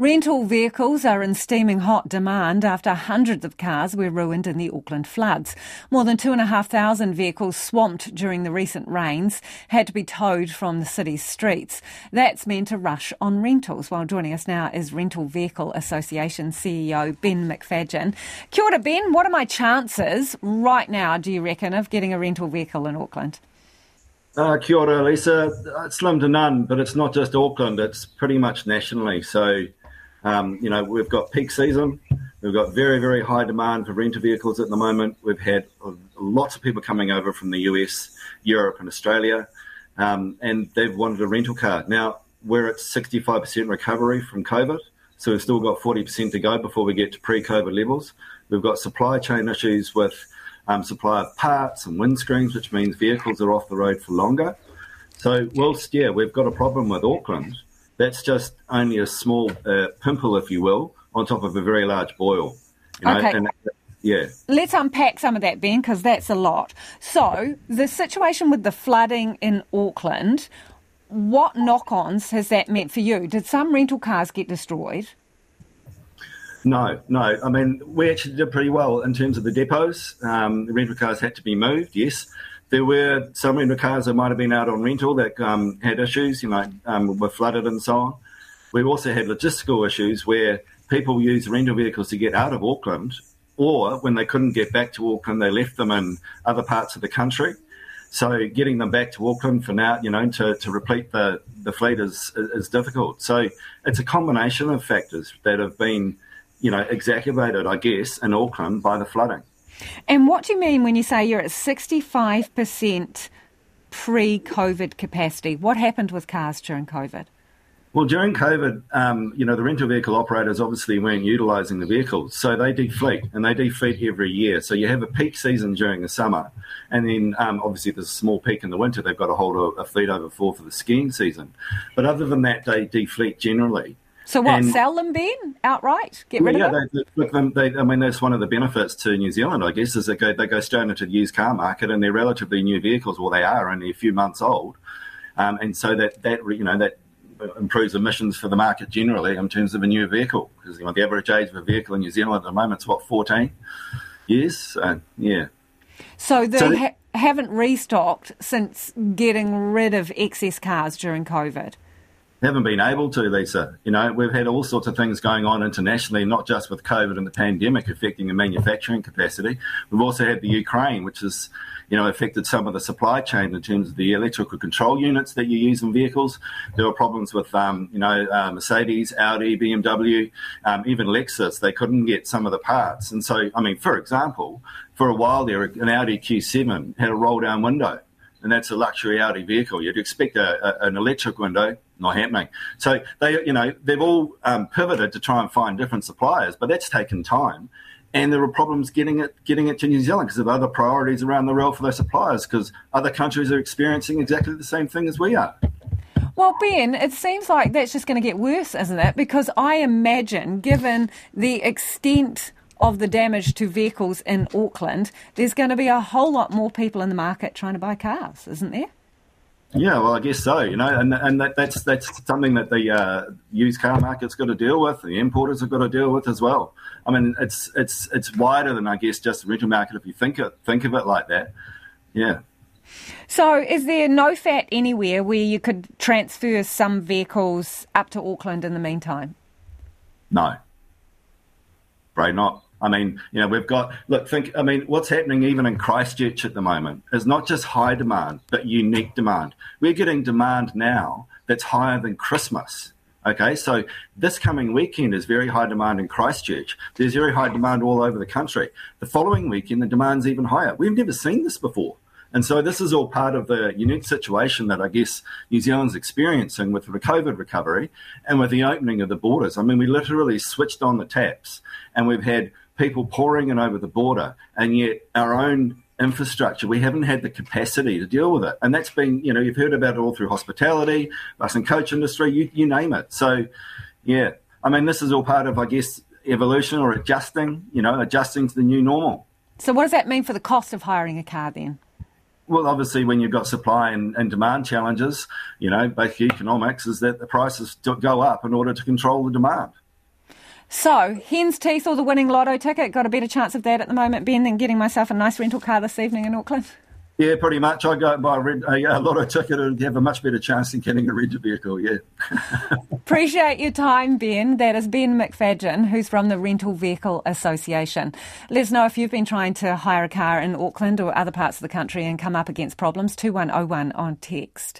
Rental vehicles are in steaming hot demand after hundreds of cars were ruined in the Auckland floods. More than 2,500 vehicles swamped during the recent rains had to be towed from the city's streets. That's meant a rush on rentals. Well, joining us now is Rental Vehicle Association CEO Ben McFadyen. Kia ora, Ben. What are my chances right now, do you reckon, of getting a rental vehicle in Auckland? Uh, kia ora, Lisa. It's slim to none, but it's not just Auckland, it's pretty much nationally. So um, you know, we've got peak season. We've got very, very high demand for rental vehicles at the moment. We've had lots of people coming over from the US, Europe, and Australia, um, and they've wanted a rental car. Now, we're at 65% recovery from COVID, so we've still got 40% to go before we get to pre COVID levels. We've got supply chain issues with um, supply of parts and windscreens, which means vehicles are off the road for longer. So, whilst, yeah, we've got a problem with Auckland, that's just only a small uh, pimple, if you will, on top of a very large boil. You know? Okay. And, yeah. Let's unpack some of that, Ben, because that's a lot. So, the situation with the flooding in Auckland, what knock ons has that meant for you? Did some rental cars get destroyed? No, no. I mean, we actually did pretty well in terms of the depots. Um, the rental cars had to be moved, yes. There were some rental cars that might have been out on rental that um, had issues, you know, um, were flooded and so on. We also had logistical issues where people used rental vehicles to get out of Auckland, or when they couldn't get back to Auckland, they left them in other parts of the country. So getting them back to Auckland for now, you know, to, to replete the, the fleet is, is difficult. So it's a combination of factors that have been, you know, exacerbated, I guess, in Auckland by the flooding. And what do you mean when you say you're at 65% pre COVID capacity? What happened with cars during COVID? Well, during COVID, um, you know, the rental vehicle operators obviously weren't utilising the vehicles, so they defleet, and they defleet every year. So you have a peak season during the summer, and then um, obviously there's a small peak in the winter. They've got to hold a, a fleet over four for the skiing season, but other than that, they defleet generally. So what? And, sell them, then outright? Get rid yeah, of them? Yeah, they, them, they, I mean, that's one of the benefits to New Zealand, I guess, is they go they go straight into the used car market, and they're relatively new vehicles. Well, they are only a few months old, um, and so that that you know that improves emissions for the market generally in terms of a new vehicle because you know, the average age of a vehicle in New Zealand at the moment is what 14 years. So, yeah. So they so ha- haven't restocked since getting rid of excess cars during COVID haven't been able to, Lisa. You know, we've had all sorts of things going on internationally, not just with COVID and the pandemic affecting the manufacturing capacity. We've also had the Ukraine, which has, you know, affected some of the supply chain in terms of the electrical control units that you use in vehicles. There were problems with, um, you know, uh, Mercedes, Audi, BMW, um, even Lexus. They couldn't get some of the parts. And so, I mean, for example, for a while there, an Audi Q7 had a roll down window and that's a luxury Audi vehicle. You'd expect a, a, an electric window, not happening. So they, you know, they've all um, pivoted to try and find different suppliers, but that's taken time. And there are problems getting it getting it to New Zealand because of other priorities around the world for those suppliers because other countries are experiencing exactly the same thing as we are. Well, Ben, it seems like that's just going to get worse, isn't it? Because I imagine, given the extent of the damage to vehicles in Auckland, there's going to be a whole lot more people in the market trying to buy cars, isn't there? Yeah, well, I guess so. You know, and and that, that's that's something that the uh, used car market's got to deal with. The importers have got to deal with as well. I mean, it's it's it's wider than I guess just the rental market if you think it think of it like that. Yeah. So, is there no fat anywhere where you could transfer some vehicles up to Auckland in the meantime? No. Right, not. I mean, you know, we've got, look, think, I mean, what's happening even in Christchurch at the moment is not just high demand, but unique demand. We're getting demand now that's higher than Christmas. Okay, so this coming weekend is very high demand in Christchurch. There's very high demand all over the country. The following weekend, the demand's even higher. We've never seen this before. And so this is all part of the unique situation that I guess New Zealand's experiencing with the COVID recovery and with the opening of the borders. I mean, we literally switched on the taps and we've had people pouring in over the border, and yet our own infrastructure, we haven't had the capacity to deal with it. And that's been, you know, you've heard about it all through hospitality, bus and coach industry, you, you name it. So, yeah, I mean, this is all part of, I guess, evolution or adjusting, you know, adjusting to the new normal. So, what does that mean for the cost of hiring a car then? Well, obviously, when you've got supply and, and demand challenges, you know, basic economics is that the prices go up in order to control the demand. So, hen's teeth or the winning lotto ticket? Got a better chance of that at the moment, Ben, than getting myself a nice rental car this evening in Auckland? Yeah, pretty much. I go and buy a, a, lotto ticket and have a much better chance than getting a rental vehicle. Yeah. Appreciate your time, Ben. That is Ben McFadgen, who's from the Rental Vehicle Association. Let us know if you've been trying to hire a car in Auckland or other parts of the country and come up against problems. 2101 on text.